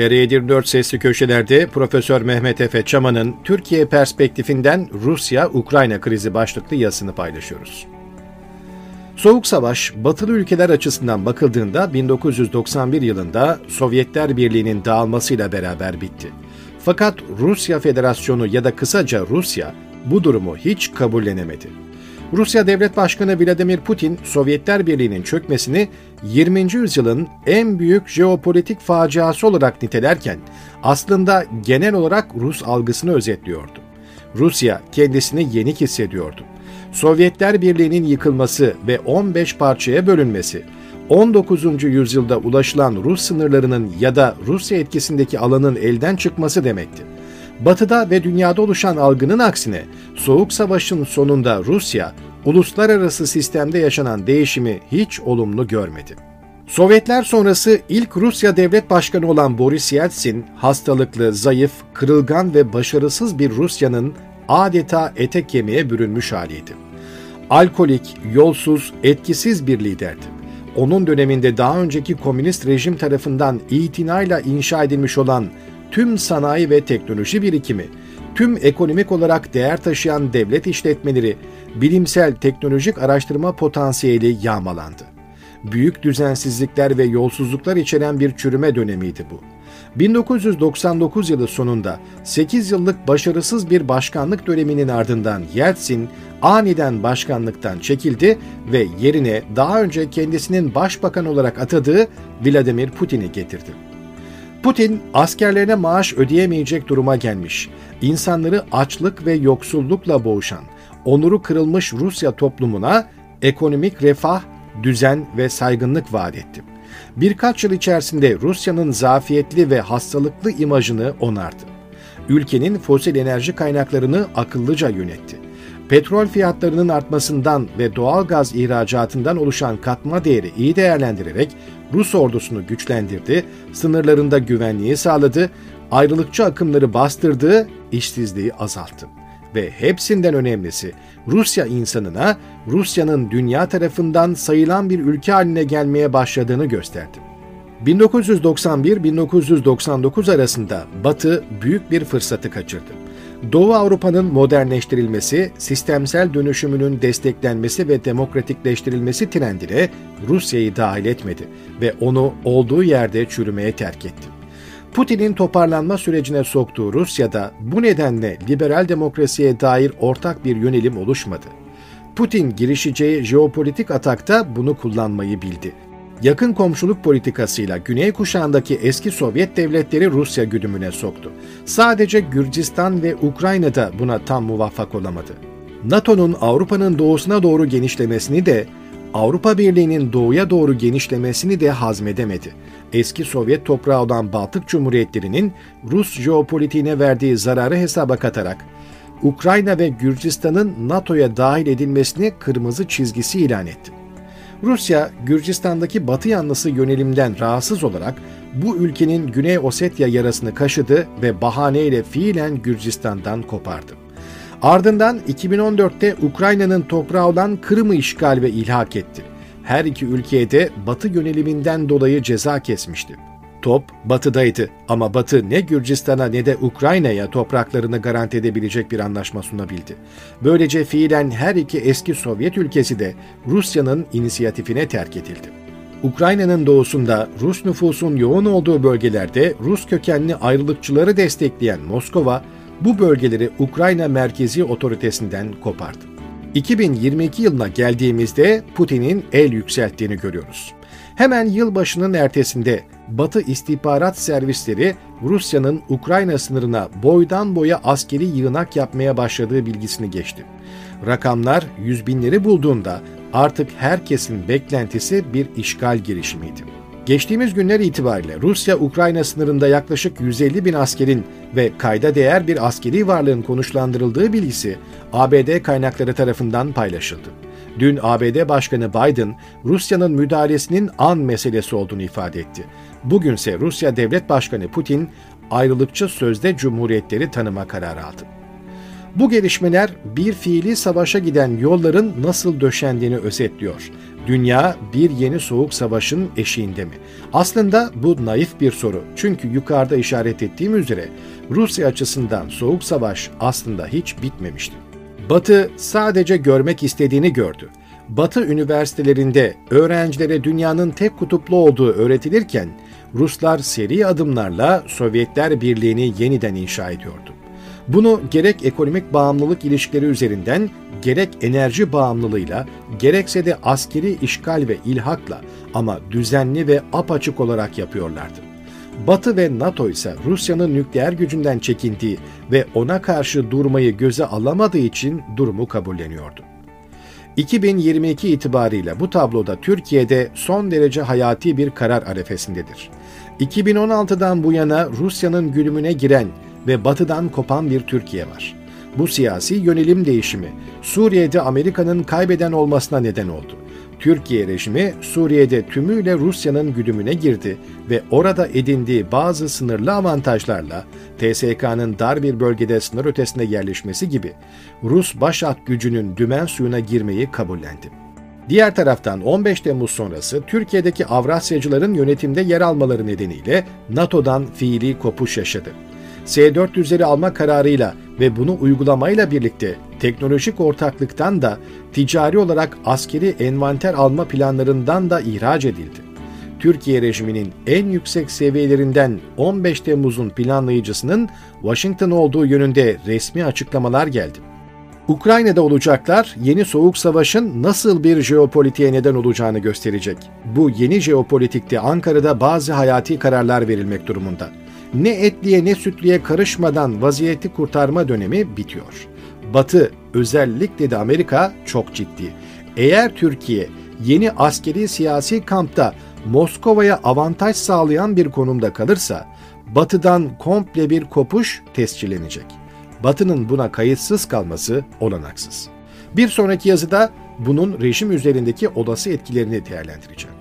TR24 Sesli Köşeler'de Profesör Mehmet Efe Çaman'ın Türkiye perspektifinden Rusya-Ukrayna krizi başlıklı yazısını paylaşıyoruz. Soğuk Savaş, batılı ülkeler açısından bakıldığında 1991 yılında Sovyetler Birliği'nin dağılmasıyla beraber bitti. Fakat Rusya Federasyonu ya da kısaca Rusya bu durumu hiç kabullenemedi. Rusya Devlet Başkanı Vladimir Putin, Sovyetler Birliği'nin çökmesini 20. yüzyılın en büyük jeopolitik faciası olarak nitelerken aslında genel olarak Rus algısını özetliyordu. Rusya kendisini yenik hissediyordu. Sovyetler Birliği'nin yıkılması ve 15 parçaya bölünmesi, 19. yüzyılda ulaşılan Rus sınırlarının ya da Rusya etkisindeki alanın elden çıkması demekti. Batı'da ve dünyada oluşan algının aksine Soğuk Savaş'ın sonunda Rusya, uluslararası sistemde yaşanan değişimi hiç olumlu görmedi. Sovyetler sonrası ilk Rusya devlet başkanı olan Boris Yeltsin, hastalıklı, zayıf, kırılgan ve başarısız bir Rusya'nın adeta ete kemiğe bürünmüş haliydi. Alkolik, yolsuz, etkisiz bir liderdi. Onun döneminde daha önceki komünist rejim tarafından itinayla inşa edilmiş olan tüm sanayi ve teknoloji birikimi, tüm ekonomik olarak değer taşıyan devlet işletmeleri, bilimsel teknolojik araştırma potansiyeli yağmalandı. Büyük düzensizlikler ve yolsuzluklar içeren bir çürüme dönemiydi bu. 1999 yılı sonunda 8 yıllık başarısız bir başkanlık döneminin ardından Yeltsin aniden başkanlıktan çekildi ve yerine daha önce kendisinin başbakan olarak atadığı Vladimir Putin'i getirdi. Putin askerlerine maaş ödeyemeyecek duruma gelmiş, insanları açlık ve yoksullukla boğuşan, onuru kırılmış Rusya toplumuna ekonomik refah, düzen ve saygınlık vaat etti. Birkaç yıl içerisinde Rusya'nın zafiyetli ve hastalıklı imajını onardı. Ülkenin fosil enerji kaynaklarını akıllıca yönetti. Petrol fiyatlarının artmasından ve doğal gaz ihracatından oluşan katma değeri iyi değerlendirerek Rus ordusunu güçlendirdi, sınırlarında güvenliği sağladı, ayrılıkçı akımları bastırdı, işsizliği azalttı. Ve hepsinden önemlisi Rusya insanına Rusya'nın dünya tarafından sayılan bir ülke haline gelmeye başladığını gösterdi. 1991-1999 arasında Batı büyük bir fırsatı kaçırdı. Doğu Avrupa'nın modernleştirilmesi, sistemsel dönüşümünün desteklenmesi ve demokratikleştirilmesi trendine Rusya'yı dahil etmedi ve onu olduğu yerde çürümeye terk etti. Putin'in toparlanma sürecine soktuğu Rusya'da bu nedenle liberal demokrasiye dair ortak bir yönelim oluşmadı. Putin girişeceği jeopolitik atakta bunu kullanmayı bildi. Yakın komşuluk politikasıyla Güney kuşağındaki eski Sovyet devletleri Rusya güdümüne soktu. Sadece Gürcistan ve Ukrayna'da buna tam muvaffak olamadı. NATO'nun Avrupa'nın doğusuna doğru genişlemesini de Avrupa Birliği'nin doğuya doğru genişlemesini de hazmedemedi. Eski Sovyet toprağı olan Baltık Cumhuriyetlerinin Rus jeopolitiğine verdiği zararı hesaba katarak Ukrayna ve Gürcistan'ın NATO'ya dahil edilmesini kırmızı çizgisi ilan etti. Rusya, Gürcistan'daki Batı yanlısı yönelimden rahatsız olarak bu ülkenin Güney Osetya yarasını kaşıdı ve bahaneyle fiilen Gürcistan'dan kopardı. Ardından 2014'te Ukrayna'nın toprağı olan Kırım'ı işgal ve ilhak etti. Her iki ülkeye de Batı yöneliminden dolayı ceza kesmişti. Top batıdaydı ama batı ne Gürcistan'a ne de Ukrayna'ya topraklarını garanti edebilecek bir anlaşma sunabildi. Böylece fiilen her iki eski Sovyet ülkesi de Rusya'nın inisiyatifine terk edildi. Ukrayna'nın doğusunda Rus nüfusun yoğun olduğu bölgelerde Rus kökenli ayrılıkçıları destekleyen Moskova, bu bölgeleri Ukrayna merkezi otoritesinden kopardı. 2022 yılına geldiğimizde Putin'in el yükselttiğini görüyoruz. Hemen yılbaşının ertesinde Batı istihbarat servisleri Rusya'nın Ukrayna sınırına boydan boya askeri yığınak yapmaya başladığı bilgisini geçti. Rakamlar yüz binleri bulduğunda artık herkesin beklentisi bir işgal girişimiydi. Geçtiğimiz günler itibariyle Rusya-Ukrayna sınırında yaklaşık 150 bin askerin ve kayda değer bir askeri varlığın konuşlandırıldığı bilgisi ABD kaynakları tarafından paylaşıldı. Dün ABD Başkanı Biden, Rusya'nın müdahalesinin an meselesi olduğunu ifade etti. Bugünse Rusya Devlet Başkanı Putin, ayrılıkçı sözde cumhuriyetleri tanıma kararı aldı. Bu gelişmeler bir fiili savaşa giden yolların nasıl döşendiğini özetliyor. Dünya bir yeni soğuk savaşın eşiğinde mi? Aslında bu naif bir soru. Çünkü yukarıda işaret ettiğim üzere Rusya açısından soğuk savaş aslında hiç bitmemişti. Batı sadece görmek istediğini gördü. Batı üniversitelerinde öğrencilere dünyanın tek kutuplu olduğu öğretilirken Ruslar seri adımlarla Sovyetler Birliği'ni yeniden inşa ediyordu. Bunu gerek ekonomik bağımlılık ilişkileri üzerinden, gerek enerji bağımlılığıyla, gerekse de askeri işgal ve ilhakla ama düzenli ve apaçık olarak yapıyorlardı. Batı ve NATO ise Rusya'nın nükleer gücünden çekindiği ve ona karşı durmayı göze alamadığı için durumu kabulleniyordu. 2022 itibariyle bu tabloda Türkiye'de son derece hayati bir karar arefesindedir. 2016'dan bu yana Rusya'nın gülümüne giren ve batıdan kopan bir Türkiye var. Bu siyasi yönelim değişimi Suriye'de Amerika'nın kaybeden olmasına neden oldu. Türkiye rejimi Suriye'de tümüyle Rusya'nın güdümüne girdi ve orada edindiği bazı sınırlı avantajlarla TSK'nın dar bir bölgede sınır ötesine yerleşmesi gibi Rus başat gücünün dümen suyuna girmeyi kabullendi. Diğer taraftan 15 Temmuz sonrası Türkiye'deki Avrasyacıların yönetimde yer almaları nedeniyle NATO'dan fiili kopuş yaşadı. S-400'leri alma kararıyla ve bunu uygulamayla birlikte teknolojik ortaklıktan da ticari olarak askeri envanter alma planlarından da ihraç edildi. Türkiye rejiminin en yüksek seviyelerinden 15 Temmuz'un planlayıcısının Washington olduğu yönünde resmi açıklamalar geldi. Ukrayna'da olacaklar yeni soğuk savaşın nasıl bir jeopolitiğe neden olacağını gösterecek. Bu yeni jeopolitikte Ankara'da bazı hayati kararlar verilmek durumunda ne etliye ne sütlüye karışmadan vaziyeti kurtarma dönemi bitiyor. Batı, özellikle de Amerika çok ciddi. Eğer Türkiye yeni askeri siyasi kampta Moskova'ya avantaj sağlayan bir konumda kalırsa, Batı'dan komple bir kopuş tescillenecek. Batı'nın buna kayıtsız kalması olanaksız. Bir sonraki yazıda bunun rejim üzerindeki olası etkilerini değerlendireceğim.